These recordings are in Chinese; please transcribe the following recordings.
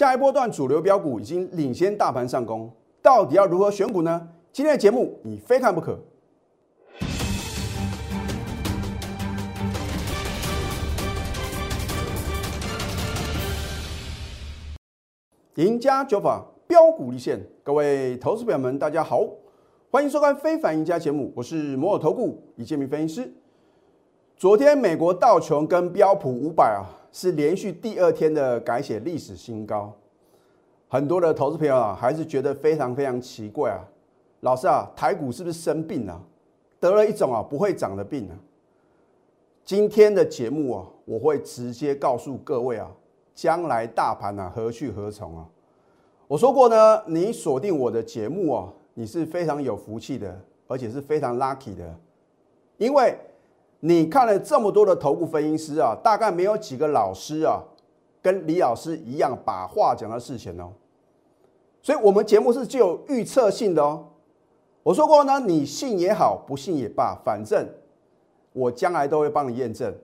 下一波段主流标股已经领先大盘上攻，到底要如何选股呢？今天的节目你非看不可。赢家九法标股立现，各位投资朋友们，大家好，欢迎收看《非凡赢家》节目，我是摩尔投顾李建明分析师。昨天美国道琼跟标普五百啊，是连续第二天的改写历史新高，很多的投资朋友啊，还是觉得非常非常奇怪啊，老师啊，台股是不是生病了，得了一种啊不会长的病啊？今天的节目啊，我会直接告诉各位啊。将来大盘啊何去何从啊？我说过呢，你锁定我的节目啊，你是非常有福气的，而且是非常 lucky 的，因为你看了这么多的头部分析师啊，大概没有几个老师啊，跟李老师一样把话讲到事前哦。所以，我们节目是具有预测性的哦。我说过呢，你信也好，不信也罢，反正我将来都会帮你验证。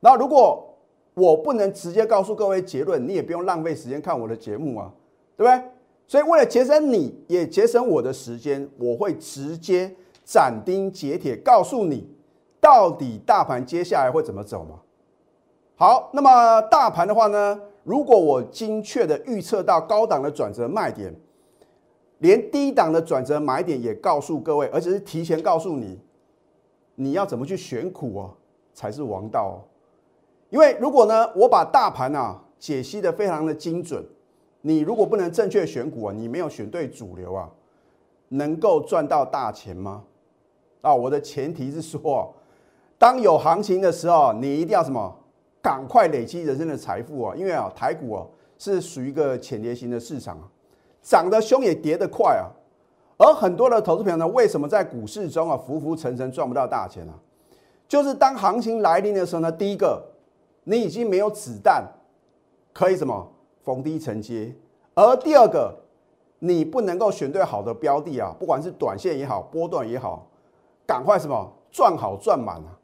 那如果我不能直接告诉各位结论，你也不用浪费时间看我的节目啊，对不对？所以为了节省你也节省我的时间，我会直接斩钉截铁告诉你，到底大盘接下来会怎么走嘛？好，那么大盘的话呢，如果我精确的预测到高档的转折卖点，连低档的转折买点也告诉各位，而且是提前告诉你，你要怎么去选股哦，才是王道哦。因为如果呢，我把大盘啊解析的非常的精准，你如果不能正确选股啊，你没有选对主流啊，能够赚到大钱吗？啊，我的前提是说，当有行情的时候，你一定要什么，赶快累积人生的财富啊！因为啊，台股啊是属于一个潜跌型的市场啊，涨得凶也跌得快啊，而很多的投资朋友呢，为什么在股市中啊浮浮沉沉赚不到大钱呢？就是当行情来临的时候呢，第一个。你已经没有子弹可以什么逢低承接，而第二个，你不能够选对好的标的啊，不管是短线也好，波段也好，赶快什么赚好赚满啊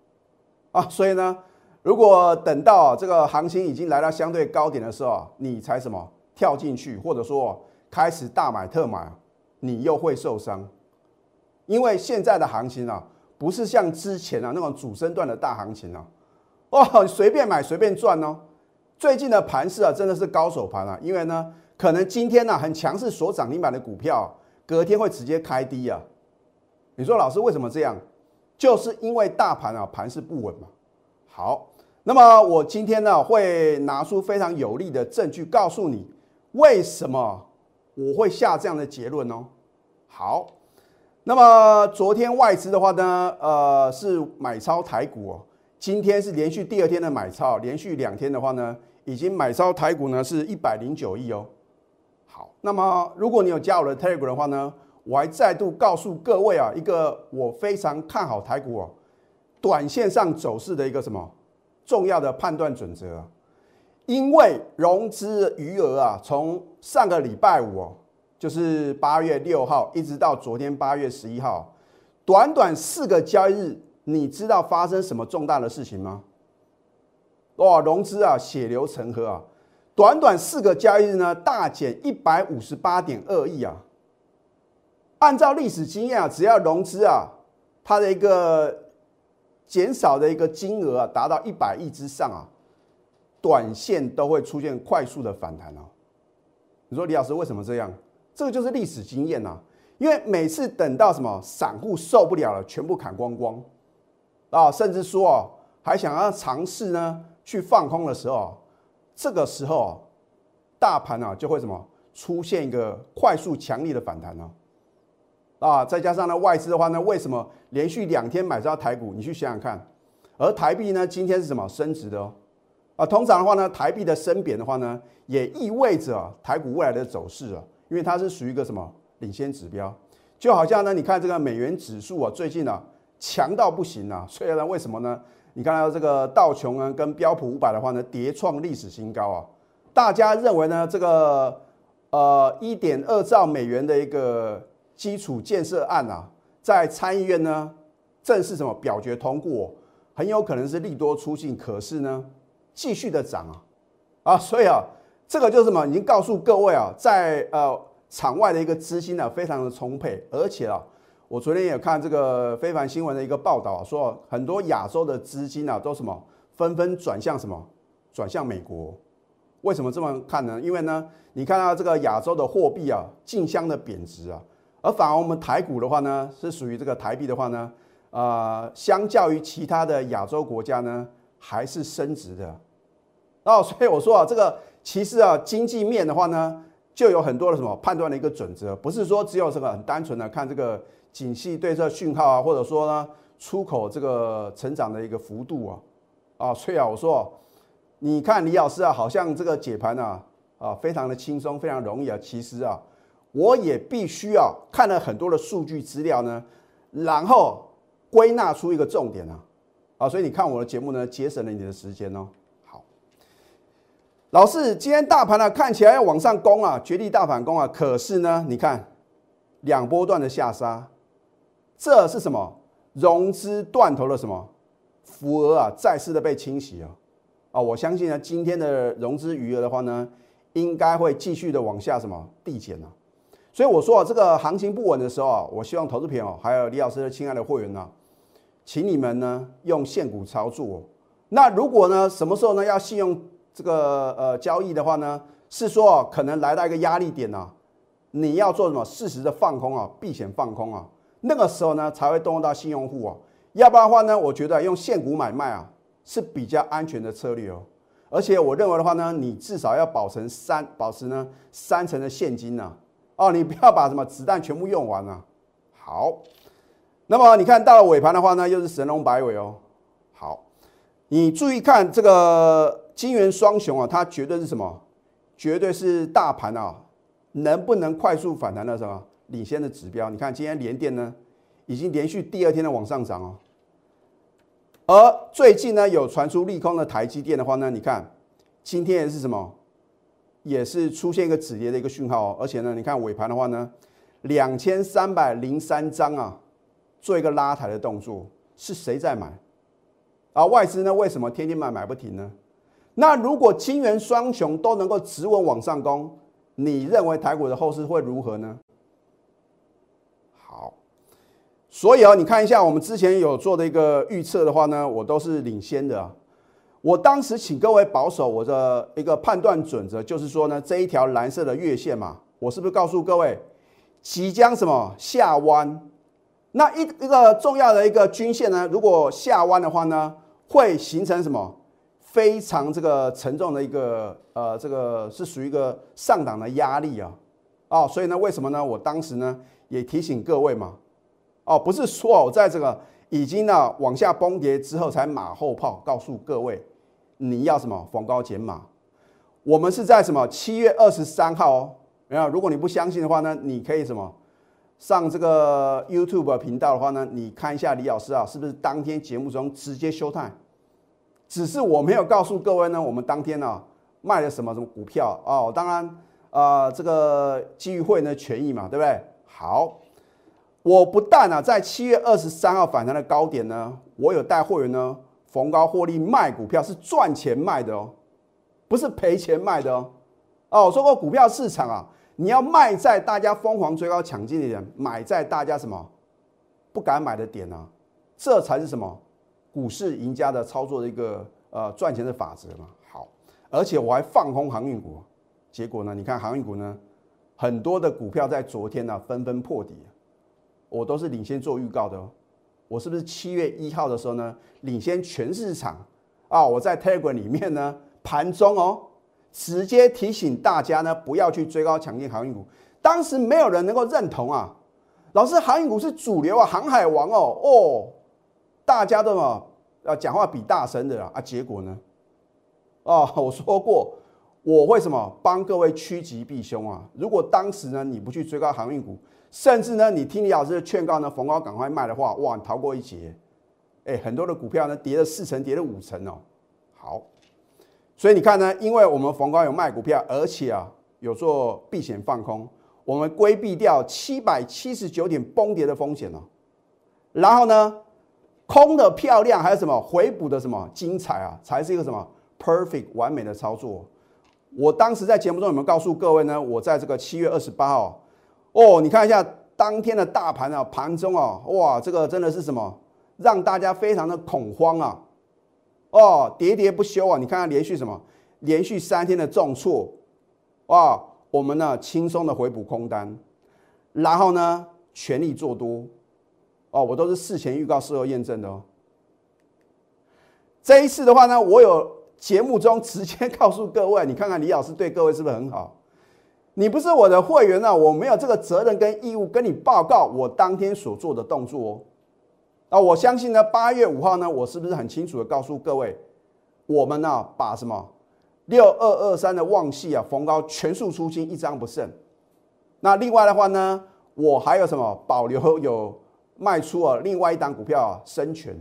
啊！所以呢，如果等到这个行情已经来到相对高点的时候，你才什么跳进去，或者说开始大买特买，你又会受伤，因为现在的行情啊，不是像之前啊那种主升段的大行情啊。哦，随便买随便赚哦！最近的盘势啊，真的是高手盘啊，因为呢，可能今天呢很强势所涨停板的股票，隔天会直接开低啊。你说老师为什么这样？就是因为大盘啊盘势不稳嘛。好，那么我今天呢会拿出非常有力的证据，告诉你为什么我会下这样的结论哦。好，那么昨天外资的话呢，呃，是买超台股哦。今天是连续第二天的买超，连续两天的话呢，已经买超台股呢是一百零九亿哦。好，那么如果你有加我的 Telegram 的话呢，我还再度告诉各位啊，一个我非常看好台股哦，短线上走势的一个什么重要的判断准则啊。因为融资余额啊，从上个礼拜五哦，就是八月六号，一直到昨天八月十一号，短短四个交易日。你知道发生什么重大的事情吗？哇，融资啊，血流成河啊，短短四个交易日呢，大减一百五十八点二亿啊。按照历史经验啊，只要融资啊，它的一个减少的一个金额啊，达到一百亿之上啊，短线都会出现快速的反弹啊。你说李老师为什么这样？这个就是历史经验呐，因为每次等到什么散户受不了了，全部砍光光。啊，甚至说哦，还想要尝试呢，去放空的时候，这个时候啊，大盘啊就会什么出现一个快速强力的反弹呢？啊，再加上呢外资的话呢，为什么连续两天买超台股？你去想想看。而台币呢，今天是什么升值的哦？啊，通常的话呢，台币的升贬的话呢，也意味着台股未来的走势啊，因为它是属于一个什么领先指标，就好像呢，你看这个美元指数啊，最近呢。强到不行啊！所以呢，为什么呢？你看到这个道琼呢，跟标普五百的话呢，叠创历史新高啊！大家认为呢，这个呃一点二兆美元的一个基础建设案啊，在参议院呢正式什么表决通过，很有可能是利多出尽，可是呢继续的涨啊啊！所以啊，这个就是什么？已经告诉各位啊，在呃场外的一个资金呢非常的充沛，而且啊，我昨天也看这个非凡新闻的一个报道啊，说很多亚洲的资金啊都什么纷纷转向什么转向美国。为什么这么看呢？因为呢，你看到这个亚洲的货币啊竞相的贬值啊，而反而我们台股的话呢，是属于这个台币的话呢，呃，相较于其他的亚洲国家呢，还是升值的。哦，所以我说啊，这个。其实啊，经济面的话呢，就有很多的什么判断的一个准则，不是说只有这个很单纯的看这个景气对策讯号啊，或者说呢出口这个成长的一个幅度啊，啊，所以啊，我说，你看李老师啊，好像这个解盘啊，啊，非常的轻松，非常容易啊。其实啊，我也必须要看了很多的数据资料呢，然后归纳出一个重点啊，啊，所以你看我的节目呢，节省了你的时间哦。好老师，今天大盘呢看起来要往上攻啊，绝地大反攻啊。可是呢，你看两波段的下杀，这是什么？融资断头的什么？浮额啊，再次的被清洗啊！啊，我相信呢，今天的融资余额的话呢，应该会继续的往下什么递减啊。所以我说啊，这个行情不稳的时候啊，我希望投资朋友还有李老师的亲爱的会员呢，请你们呢用现股操作。那如果呢，什么时候呢要信用？这个呃交易的话呢，是说可能来到一个压力点啊，你要做什么适时的放空啊，避险放空啊，那个时候呢才会动用到信用户啊，要不然的话呢，我觉得用现股买卖啊是比较安全的策略哦，而且我认为的话呢，你至少要保存三保持呢三成的现金呢，哦，你不要把什么子弹全部用完啊。好，那么你看到了尾盘的话呢，又是神龙摆尾哦，好，你注意看这个。金元双雄啊，它绝对是什么？绝对是大盘啊，能不能快速反弹的什么领先的指标？你看今天连电呢，已经连续第二天的往上涨哦。而最近呢，有传出利空的台积电的话呢，你看今天也是什么？也是出现一个止跌的一个讯号。而且呢，你看尾盘的话呢，两千三百零三张啊，做一个拉抬的动作，是谁在买？而外资呢，为什么天天买买不停呢？那如果金元双雄都能够直稳往上攻，你认为台股的后市会如何呢？好，所以啊，你看一下我们之前有做的一个预测的话呢，我都是领先的。我当时请各位保守我的一个判断准则，就是说呢，这一条蓝色的月线嘛，我是不是告诉各位即将什么下弯？那一一个重要的一个均线呢，如果下弯的话呢，会形成什么？非常这个沉重的一个呃，这个是属于一个上档的压力啊，哦，所以呢，为什么呢？我当时呢也提醒各位嘛，哦，不是说我在这个已经呢往下崩跌之后才马后炮，告诉各位你要什么逢高减码。我们是在什么七月二十三号哦，没有？如果你不相信的话呢，你可以什么上这个 YouTube 频道的话呢，你看一下李老师啊，是不是当天节目中直接休态？只是我没有告诉各位呢，我们当天呢卖了什么什么股票哦。当然，呃，这个基于会员的权益嘛，对不对？好，我不但啊在七月二十三号反弹的高点呢，我有带会员呢逢高获利卖股票，是赚钱卖的哦，不是赔钱卖的哦。哦，我说过股票市场啊，你要卖在大家疯狂追高抢进的点，买在大家什么不敢买的点啊？这才是什么？股市赢家的操作的一个呃赚钱的法则嘛，好，而且我还放空航运股，结果呢，你看航运股呢，很多的股票在昨天呢纷纷破底，我都是领先做预告的哦，我是不是七月一号的时候呢领先全市场啊？我在 Telegram 里面呢盘中哦，直接提醒大家呢不要去追高抢进航运股，当时没有人能够认同啊，老师航运股是主流啊，航海王哦哦。大家都嘛要讲话比大声的啊，结果呢？哦，我说过我会什么帮各位趋吉避凶啊。如果当时呢你不去追高航运股，甚至呢你听李老师的劝告呢，逢高赶快卖的话，哇，你逃过一劫。哎，很多的股票呢跌了四成，跌了五成哦。好，所以你看呢，因为我们逢高有卖股票，而且啊有做避险放空，我们规避掉七百七十九点崩跌的风险哦。然后呢？空的漂亮，还有什么回补的什么精彩啊？才是一个什么 perfect 完美的操作。我当时在节目中有没有告诉各位呢？我在这个七月二十八号，哦，你看一下当天的大盘啊，盘中啊，哇，这个真的是什么，让大家非常的恐慌啊，哦，喋喋不休啊！你看看连续什么，连续三天的重挫，哇，我们呢轻松的回补空单，然后呢全力做多，哦，我都是事前预告、事后验证的哦。这一次的话呢，我有。节目中直接告诉各位，你看看李老师对各位是不是很好？你不是我的会员呢，我没有这个责任跟义务跟你报告我当天所做的动作哦。啊，我相信呢，八月五号呢，我是不是很清楚的告诉各位，我们呢把什么六二二三的旺系啊逢高全数出清，一张不剩。那另外的话呢，我还有什么保留有卖出啊？另外一档股票啊，生全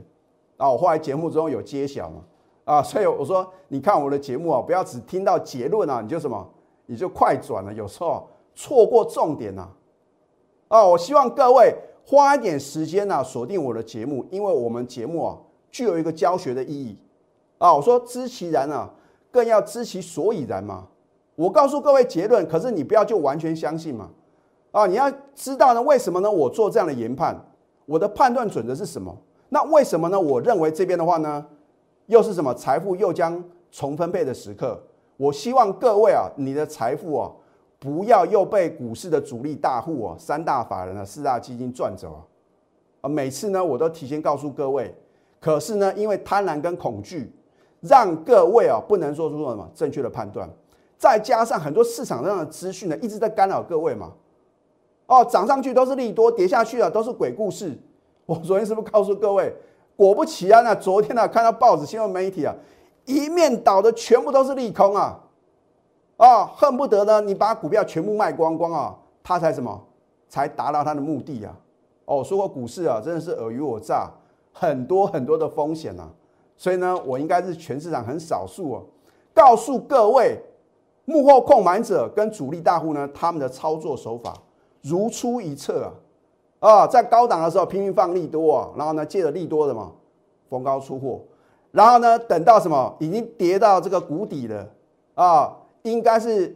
啊，我后来节目中有揭晓嘛。啊，所以我说，你看我的节目啊，不要只听到结论啊，你就什么，你就快转了，有时候错过重点呐。啊，我希望各位花一点时间呢，锁定我的节目，因为我们节目啊，具有一个教学的意义。啊，我说知其然啊，更要知其所以然嘛。我告诉各位结论，可是你不要就完全相信嘛。啊，你要知道呢，为什么呢？我做这样的研判，我的判断准则是什么？那为什么呢？我认为这边的话呢？又是什么财富又将重分配的时刻？我希望各位啊，你的财富啊，不要又被股市的主力大户啊、三大法人啊、四大基金赚走啊！啊，每次呢，我都提前告诉各位，可是呢，因为贪婪跟恐惧，让各位啊不能做出什么正确的判断，再加上很多市场上的资讯呢一直在干扰各位嘛。哦，涨上去都是利多，跌下去了都是鬼故事。我昨天是不是告诉各位？果不其然啊，昨天呢看到报纸新闻媒体啊，一面倒的全部都是利空啊，啊，恨不得呢你把股票全部卖光光啊，他才什么，才达到他的目的啊。哦，说过股市啊真的是尔虞我诈，很多很多的风险啊，所以呢我应该是全市场很少数啊，告诉各位幕后控盘者跟主力大户呢他们的操作手法如出一辙啊。啊，在高档的时候拼命放利多啊，然后呢借着利多的嘛逢高出货，然后呢等到什么已经跌到这个谷底了啊，应该是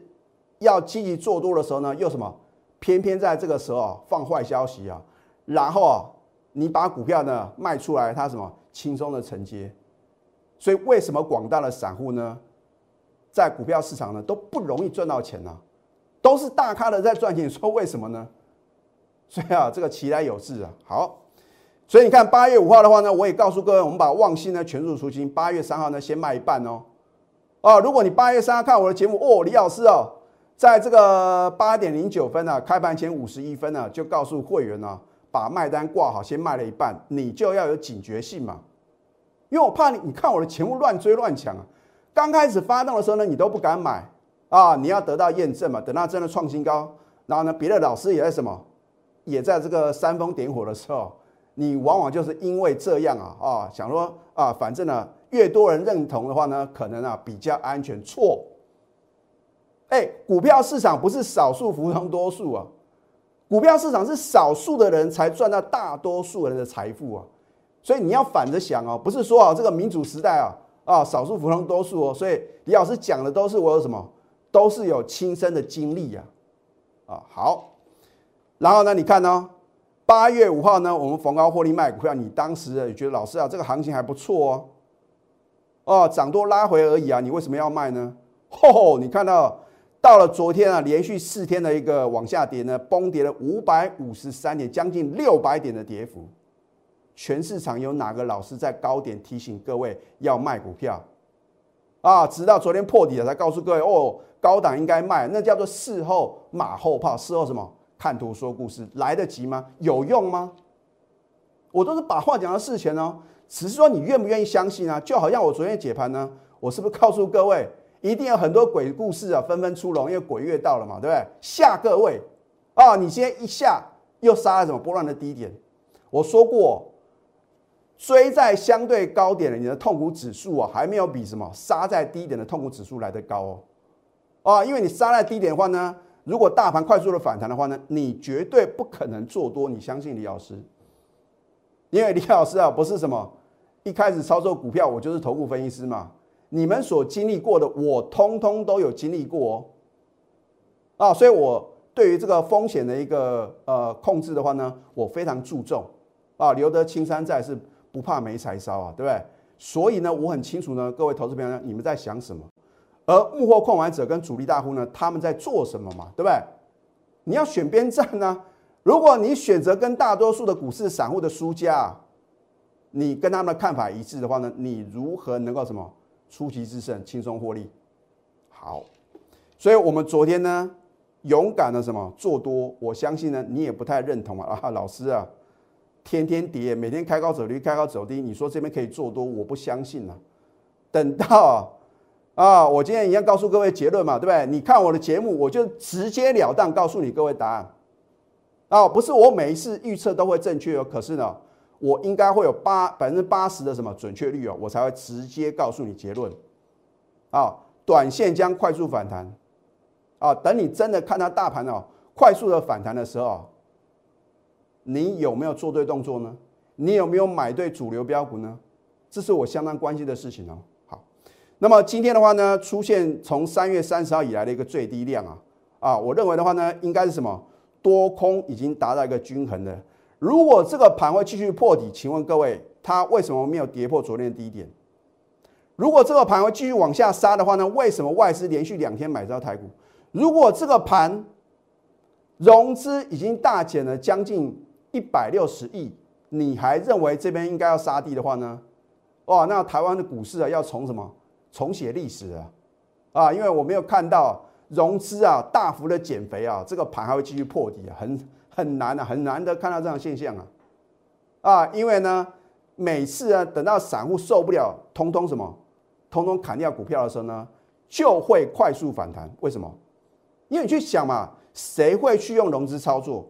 要积极做多的时候呢，又什么偏偏在这个时候放坏消息啊，然后啊你把股票呢卖出来，它什么轻松的承接，所以为什么广大的散户呢在股票市场呢都不容易赚到钱呢？都是大咖的在赚钱，说为什么呢？所以啊，这个其来有志啊，好，所以你看八月五号的话呢，我也告诉各位，我们把旺信呢全数出清。八月三号呢，先卖一半哦。哦，如果你八月三号看我的节目，哦，李老师哦，在这个八点零九分呢，开盘前五十一分呢，就告诉会员呢，把卖单挂好，先卖了一半，你就要有警觉性嘛，因为我怕你，你看我的节目乱追乱抢啊。刚开始发动的时候呢，你都不敢买啊，你要得到验证嘛，等到真的创新高，然后呢，别的老师也在什么？也在这个煽风点火的时候，你往往就是因为这样啊啊，想说啊，反正呢，越多人认同的话呢，可能啊比较安全。错，哎，股票市场不是少数服从多数啊，股票市场是少数的人才赚到大多数人的财富啊，所以你要反着想哦，不是说啊这个民主时代啊啊少数服从多数哦，所以李老师讲的都是我有什么，都是有亲身的经历呀，啊好。然后呢？你看呢？八月五号呢，我们逢高获利卖股票。你当时也觉得老师啊，这个行情还不错哦，哦，涨多拉回而已啊，你为什么要卖呢？吼，你看到到了昨天啊，连续四天的一个往下跌呢，崩跌了五百五十三点，将近六百点的跌幅。全市场有哪个老师在高点提醒各位要卖股票啊？直到昨天破底了才告诉各位哦，高档应该卖，那叫做事后马后炮。事后什么？看图说故事来得及吗？有用吗？我都是把话讲到事前哦，只是说你愿不愿意相信啊？就好像我昨天解盘呢，我是不是告诉各位，一定有很多鬼故事啊，纷纷出笼，因为鬼月到了嘛，对不对？吓各位啊！你今天一下又杀了什么波浪的低点？我说过，追在相对高点的，你的痛苦指数啊，还没有比什么杀在低点的痛苦指数来得高哦。啊，因为你杀在低点的话呢？如果大盘快速的反弹的话呢，你绝对不可能做多。你相信李老师？因为李老师啊，不是什么一开始操作股票我就是投顾分析师嘛。你们所经历过的，我通通都有经历过哦。啊，所以我对于这个风险的一个呃控制的话呢，我非常注重啊，留得青山在是不怕没柴烧啊，对不对？所以呢，我很清楚呢，各位投资朋友，你们在想什么？而幕后控盘者跟主力大户呢，他们在做什么嘛？对不对？你要选边站呢？如果你选择跟大多数的股市散户的输家，你跟他们的看法一致的话呢，你如何能够什么出奇制胜，轻松获利？好，所以我们昨天呢，勇敢的什么做多？我相信呢，你也不太认同啊，啊，老师啊。天天跌，每天开高走低，开高走低。你说这边可以做多，我不相信啊。等到，啊我今天一样告诉各位结论嘛，对不对？你看我的节目，我就直截了当告诉你各位答案。啊，不是我每一次预测都会正确哦，可是呢，我应该会有八百分之八十的什么准确率哦，我才会直接告诉你结论。啊，短线将快速反弹。啊，等你真的看到大盘哦快速的反弹的时候。你有没有做对动作呢？你有没有买对主流标股呢？这是我相当关心的事情哦。那么今天的话呢，出现从三月三十号以来的一个最低量啊啊，我认为的话呢，应该是什么？多空已经达到一个均衡的。如果这个盘会继续破底，请问各位，它为什么没有跌破昨天的低点？如果这个盘会继续往下杀的话呢，为什么外资连续两天买到台股？如果这个盘融资已经大减了将近。一百六十亿，你还认为这边应该要杀地的话呢？哇，那台湾的股市啊，要从什么重写历史啊？啊，因为我没有看到融资啊大幅的减肥啊，这个盘还会继续破底啊，很很难啊，很难得看到这样现象啊！啊，因为呢，每次啊等到散户受不了，通通什么，通通砍掉股票的时候呢，就会快速反弹。为什么？因为你去想嘛，谁会去用融资操作？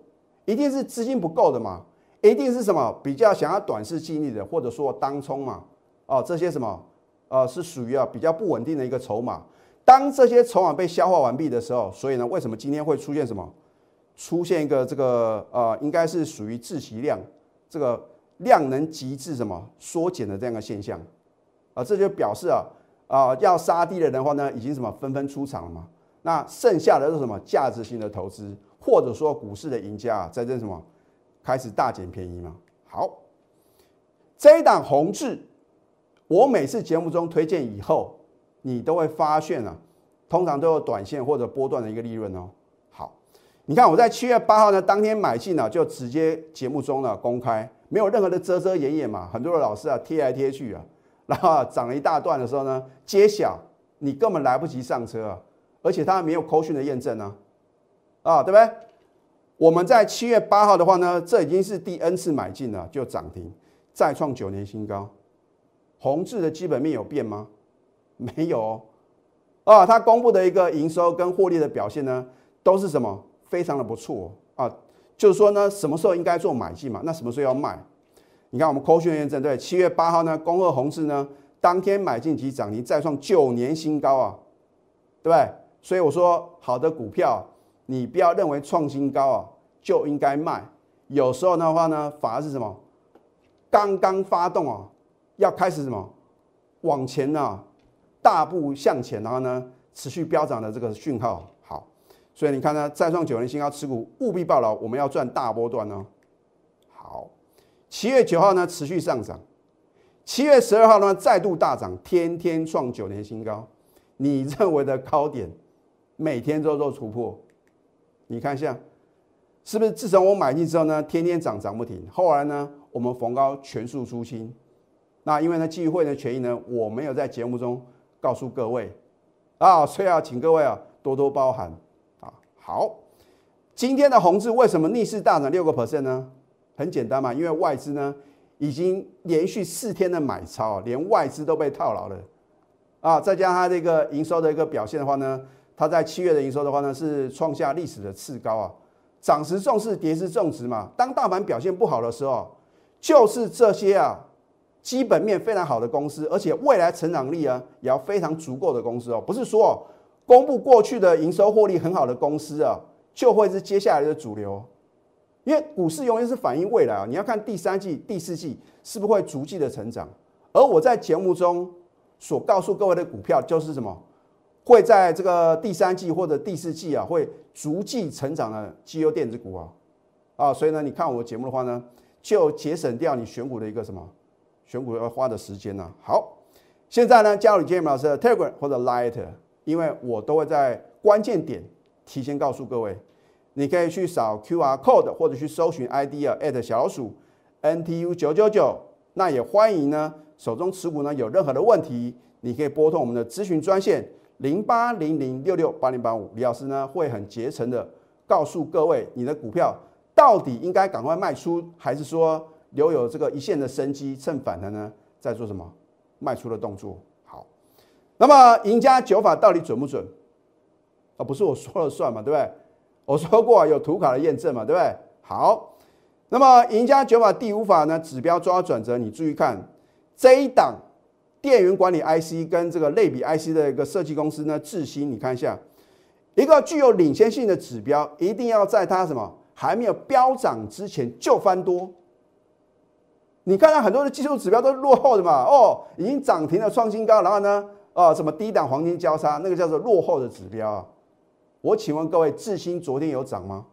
一定是资金不够的嘛？一定是什么比较想要短视经历的，或者说当冲嘛？哦，这些什么呃是属于啊比较不稳定的一个筹码。当这些筹码被消化完毕的时候，所以呢，为什么今天会出现什么？出现一个这个呃，应该是属于自习量这个量能极致什么缩减的这样的现象啊？这就表示啊啊要杀低的人的话呢，已经什么纷纷出场了嘛？那剩下的是什么价值性的投资？或者说股市的赢家在这什么开始大捡便宜吗？好，这一档红字，我每次节目中推荐以后，你都会发现啊，通常都有短线或者波段的一个利润哦。好，你看我在七月八号呢当天买进呢，就直接节目中呢公开，没有任何的遮遮掩掩嘛。很多的老师啊贴来贴去啊，然后涨了一大段的时候呢，揭晓你根本来不及上车啊，而且它没有扣讯的验证呢。啊，对不对？我们在七月八号的话呢，这已经是第 N 次买进了，就涨停，再创九年新高。宏志的基本面有变吗？没有哦。啊，它公布的一个营收跟获利的表现呢，都是什么？非常的不错啊。就是说呢，什么时候应该做买进嘛？那什么时候要卖？你看我们扣讯验证，对，七月八号呢，恭贺宏志呢，当天买进即涨停，再创九年新高啊，对不对？所以我说，好的股票。你不要认为创新高啊就应该卖，有时候的话呢，反而是什么？刚刚发动啊，要开始什么往前呢？大步向前，然后呢持续飙涨的这个讯号好，所以你看呢，再创九年新高，持股务必报牢，我们要赚大波段哦。好，七月九号呢持续上涨，七月十二号呢再度大涨，天天创九年新高。你认为的高点，每天都做突破。你看一下，是不是自从我买进之后呢，天天涨涨不停。后来呢，我们逢高全数出清。那因为呢，基于会的权益呢，我没有在节目中告诉各位啊，所以要请各位啊多多包涵啊。好，今天的红字为什么逆势大涨六个 percent 呢？很简单嘛，因为外资呢已经连续四天的买超，连外资都被套牢了啊。再加上它这个营收的一个表现的话呢。它在七月的营收的话呢，是创下历史的次高啊，涨时重视，跌时重视嘛。当大盘表现不好的时候，就是这些啊基本面非常好的公司，而且未来成长力啊也要非常足够的公司哦，不是说哦公布过去的营收获利很好的公司啊，就会是接下来的主流。因为股市永远是反映未来啊，你要看第三季、第四季是不是会逐季的成长。而我在节目中所告诉各位的股票就是什么？会在这个第三季或者第四季啊，会逐季成长的绩优电子股啊，啊，所以呢，你看我节目的话呢，就节省掉你选股的一个什么选股要花的时间呢？好，现在呢，加入李建老师的 Telegram 或者 Light，因为我都会在关键点提前告诉各位，你可以去扫 QR code 或者去搜寻 ID 啊，at 小老鼠 NTU 九九九，那也欢迎呢。手中持股呢有任何的问题，你可以拨通我们的咨询专线零八零零六六八零八五，李老师呢会很竭诚的告诉各位，你的股票到底应该赶快卖出，还是说留有这个一线的生机，趁反弹呢在做什么卖出的动作？好，那么赢家九法到底准不准？啊，不是我说了算嘛，对不对？我说过有图卡的验证嘛，对不对？好，那么赢家九法第五法呢，指标抓转折，你注意看。这一档电源管理 IC 跟这个类比 IC 的一个设计公司呢，智新，你看一下，一个具有领先性的指标，一定要在它什么还没有飙涨之前就翻多。你看到很多的技术指标都是落后的嘛？哦，已经涨停了，创新高，然后呢，哦，什么低档黄金交叉，那个叫做落后的指标啊。我请问各位，智新昨天有涨吗？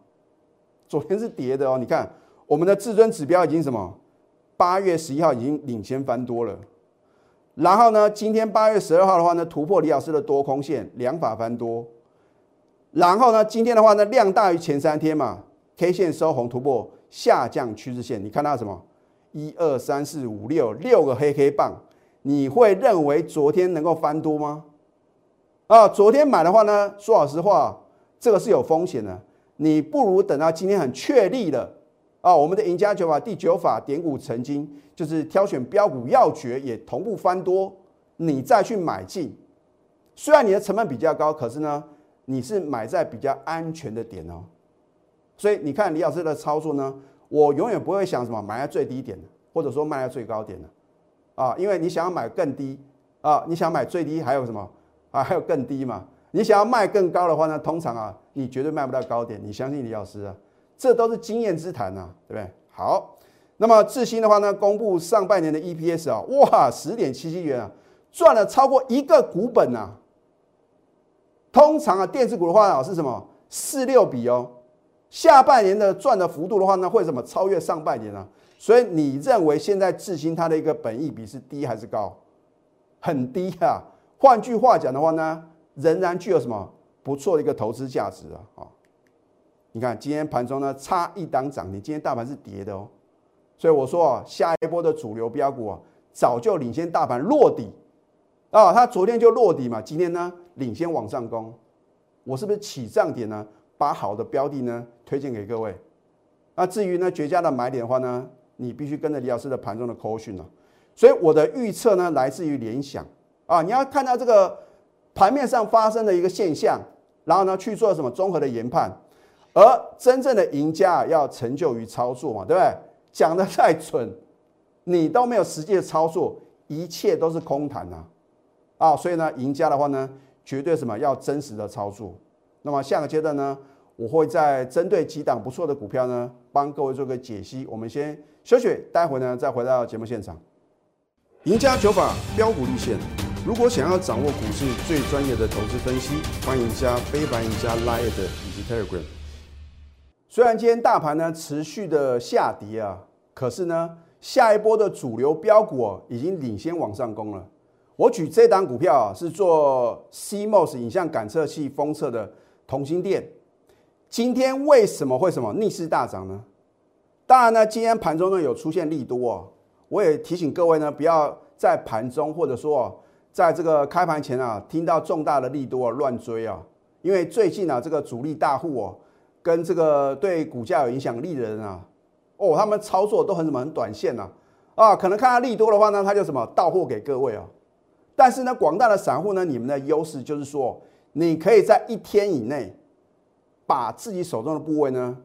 昨天是跌的哦。你看我们的至尊指标已经什么？八月十一号已经领先翻多了，然后呢，今天八月十二号的话呢，突破李老师的多空线，两法翻多，然后呢，今天的话呢，量大于前三天嘛，K 线收红突破下降趋势线，你看到什么？一二三四五六六个黑黑棒，你会认为昨天能够翻多吗？啊，昨天买的话呢，说老实话，这个是有风险的，你不如等到今天很确立了。啊，我们的赢家九法第九法点股成金，就是挑选标股要诀，也同步翻多，你再去买进。虽然你的成本比较高，可是呢，你是买在比较安全的点哦。所以你看李老师的操作呢，我永远不会想什么买在最低点的，或者说卖在最高点的啊，因为你想要买更低啊，你想买最低还有什么啊？还有更低嘛？你想要卖更高的话呢，通常啊，你绝对卖不到高点。你相信李老师啊？这都是经验之谈呐，对不对？好，那么智新的话呢，公布上半年的 EPS 啊，哇，十点七七元啊，赚了超过一个股本呐。通常啊，电子股的话啊是什么四六比哦，下半年的赚的幅度的话呢，会什么超越上半年啊？所以你认为现在智新它的一个本益比是低还是高？很低啊。换句话讲的话呢，仍然具有什么不错的一个投资价值啊，啊。你看今天盘中呢差一档涨停，今天大盘是跌的哦，所以我说啊，下一波的主流标股啊，早就领先大盘落底啊，它昨天就落底嘛，今天呢领先往上攻，我是不是起涨点呢？把好的标的呢推荐给各位。那至于呢绝佳的买点的话呢，你必须跟着李老师的盘中的口讯了。所以我的预测呢来自于联想啊，你要看到这个盘面上发生的一个现象，然后呢去做什么综合的研判。而真正的赢家要成就于操作嘛，对不对？讲的再蠢，你都没有实际的操作，一切都是空谈呐！啊，所以呢，赢家的话呢，绝对什么要真实的操作。那么下个阶段呢，我会在针对几档不错的股票呢，帮各位做个解析。我们先休息，待会呢再回到节目现场。赢家九法标股立线，如果想要掌握股市最专业的投资分析，欢迎加非凡、赢家 Line 以及 Telegram。虽然今天大盘呢持续的下跌啊，可是呢下一波的主流标股已经领先往上攻了。我举这档股票啊，是做 CMOS 影像感测器封测的同心电。今天为什么会什么逆势大涨呢？当然呢，今天盘中呢有出现利多啊，我也提醒各位呢，不要在盘中或者说在这个开盘前啊，听到重大的利多啊乱追啊，因为最近啊这个主力大户哦。跟这个对股价有影响力的人啊，哦，他们操作都很什么很短线呐，啊，可能看到利多的话呢，他就什么到货给各位啊。但是呢，广大的散户呢，你们的优势就是说，你可以在一天以内把自己手中的部位呢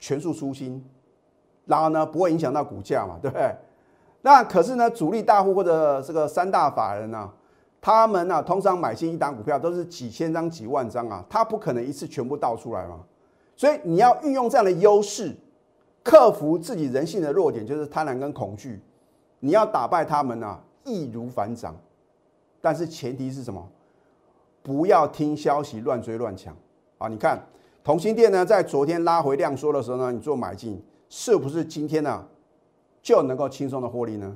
全数出清，然后呢不会影响到股价嘛，对不对？那可是呢，主力大户或者这个三大法人呢，他们呢通常买进一档股票都是几千张、几万张啊，他不可能一次全部倒出来嘛。所以你要运用这样的优势，克服自己人性的弱点，就是贪婪跟恐惧。你要打败他们呢，易如反掌。但是前提是什么？不要听消息乱追乱抢啊！你看，同心店呢，在昨天拉回量缩的时候呢，你做买进，是不是今天呢就能够轻松的获利呢？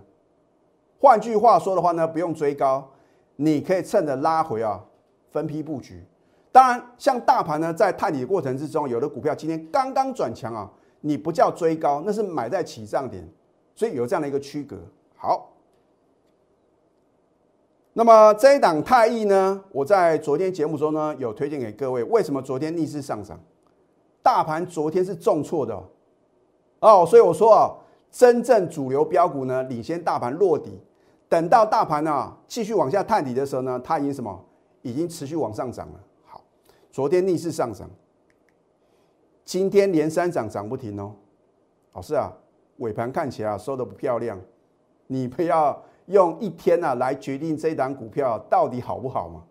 换句话说的话呢，不用追高，你可以趁着拉回啊，分批布局。当然，像大盘呢，在探底的过程之中，有的股票今天刚刚转强啊，你不叫追高，那是买在起涨点，所以有这样的一个区隔。好。那么这一档太易呢？我在昨天节目中呢有推荐给各位。为什么昨天逆势上涨？大盘昨天是重挫的哦，所以我说啊，真正主流标股呢领先大盘落底，等到大盘呢继续往下探底的时候呢，它已经什么？已经持续往上涨了。好，昨天逆势上涨，今天连三涨涨不停哦。老师啊，尾盘看起来啊收的不漂亮，你不要。用一天呢来决定这档股票到底好不好吗？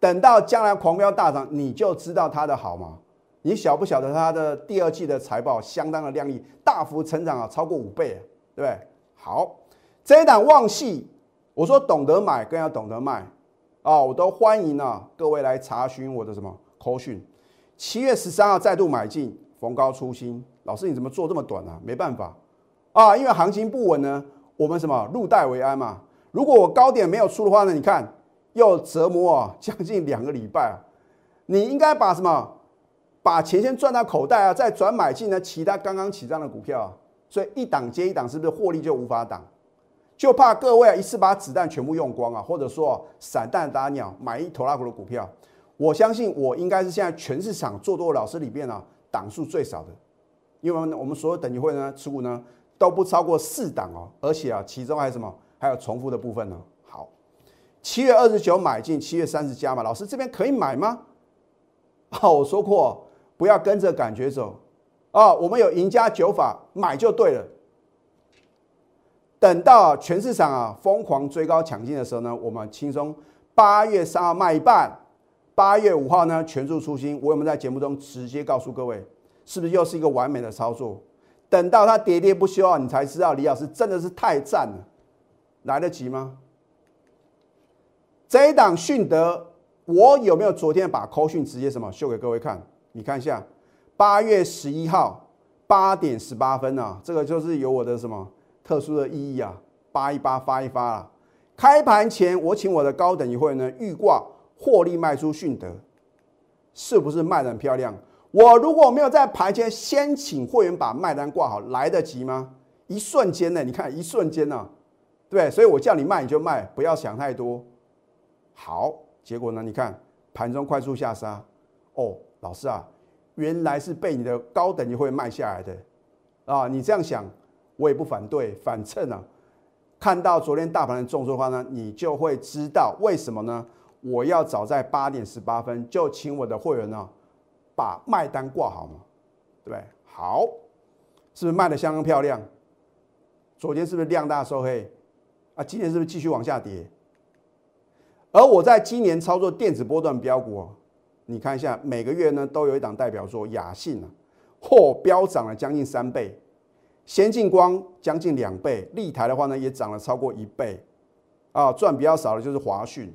等到将来狂飙大涨，你就知道它的好吗？你晓不晓得它的第二季的财报相当的亮丽，大幅成长啊，超过五倍，对不对？好，这一档旺系，我说懂得买更要懂得卖啊，我都欢迎呢各位来查询我的什么口讯。七月十三号再度买进，逢高出新。老师你怎么做这么短呢？没办法啊，因为行情不稳呢。我们什么入袋为安嘛？如果我高点没有出的话呢？你看又折磨啊，将近两个礼拜啊！你应该把什么把钱先赚到口袋啊，再转买进呢其他刚刚起涨的股票啊！所以一档接一档，是不是获利就无法挡？就怕各位啊一次把子弹全部用光啊，或者说散弹打鸟买一头拉股的股票。我相信我应该是现在全市场做多老师里边呢档数最少的，因为我们所有等级会呢持股呢。都不超过四档哦，而且啊，其中还有什么？还有重复的部分呢。好，七月二十九买进，七月三十加嘛。老师这边可以买吗？好，我说过不要跟着感觉走啊。我们有赢家九法，买就对了。等到全市场啊疯狂追高抢进的时候呢，我们轻松八月三号卖一半，八月五号呢全数出新。我有没有在节目中直接告诉各位，是不是又是一个完美的操作？等到它喋喋不休啊，你才知道李老师真的是太赞了，来得及吗？这一档迅德，我有没有昨天把扣讯直接什么秀给各位看？你看一下，八月十一号八点十八分啊，这个就是有我的什么特殊的意义啊，八一八发一发啊。开盘前我请我的高等一会呢预挂获利卖出迅德，是不是卖的很漂亮？我如果没有在盘前先请会员把卖单挂好，来得及吗？一瞬间呢？你看一瞬间呢，对所以我叫你卖你就卖，不要想太多。好，结果呢？你看盘中快速下杀，哦，老师啊，原来是被你的高等级会卖下来的啊！你这样想，我也不反对。反正啊，看到昨天大盘的重挫的话呢，你就会知道为什么呢？我要早在八点十八分就请我的会员呢。把卖单挂好嘛，对不对？好，是不是卖的相当漂亮？昨天是不是量大收黑？啊，今天是不是继续往下跌？而我在今年操作电子波段标股，你看一下，每个月呢都有一档代表作雅信啊，嚯，飙涨了将近三倍；先进光将近两倍；立台的话呢也涨了超过一倍。啊，赚比较少的就是华讯。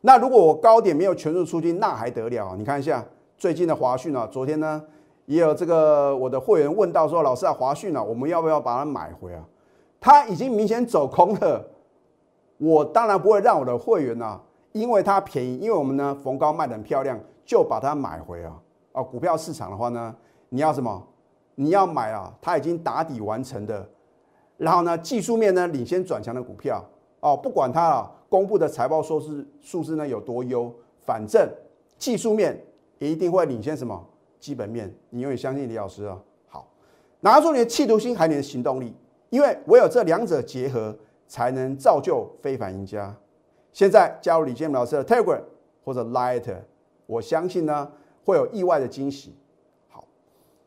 那如果我高点没有全数出金，那还得了？你看一下。最近的华讯啊，昨天呢也有这个我的会员问到说，老师啊，华讯啊，我们要不要把它买回啊？它已经明显走空了，我当然不会让我的会员啊，因为它便宜，因为我们呢逢高卖的很漂亮，就把它买回啊。啊，股票市场的话呢，你要什么？你要买啊，它已经打底完成的，然后呢技术面呢领先转强的股票哦，不管它啊公布的财报数字数字呢有多优，反正技术面。一定会领先什么基本面？你永远相信李老师啊！好，拿出你的企图心，还有你的行动力，因为唯有这两者结合，才能造就非凡赢家。现在加入李建明老师的 Telegram 或者 Light，我相信呢会有意外的惊喜。好，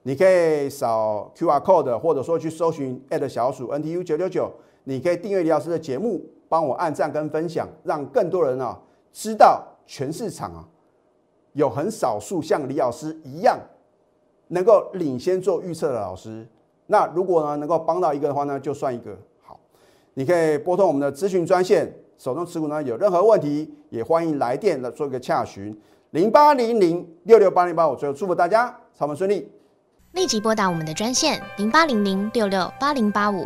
你可以扫 QR code，或者说去搜寻小鼠 NTU 九九九，你可以订阅李老师的节目，帮我按赞跟分享，让更多人啊知道全市场啊。有很少数像李老师一样能够领先做预测的老师，那如果呢能够帮到一个的话呢，就算一个好。你可以拨通我们的咨询专线手中持股呢有任何问题，也欢迎来电来做一个洽询，零八零零六六八零八五。最后祝福大家操盘顺利，立即拨打我们的专线零八零零六六八零八五。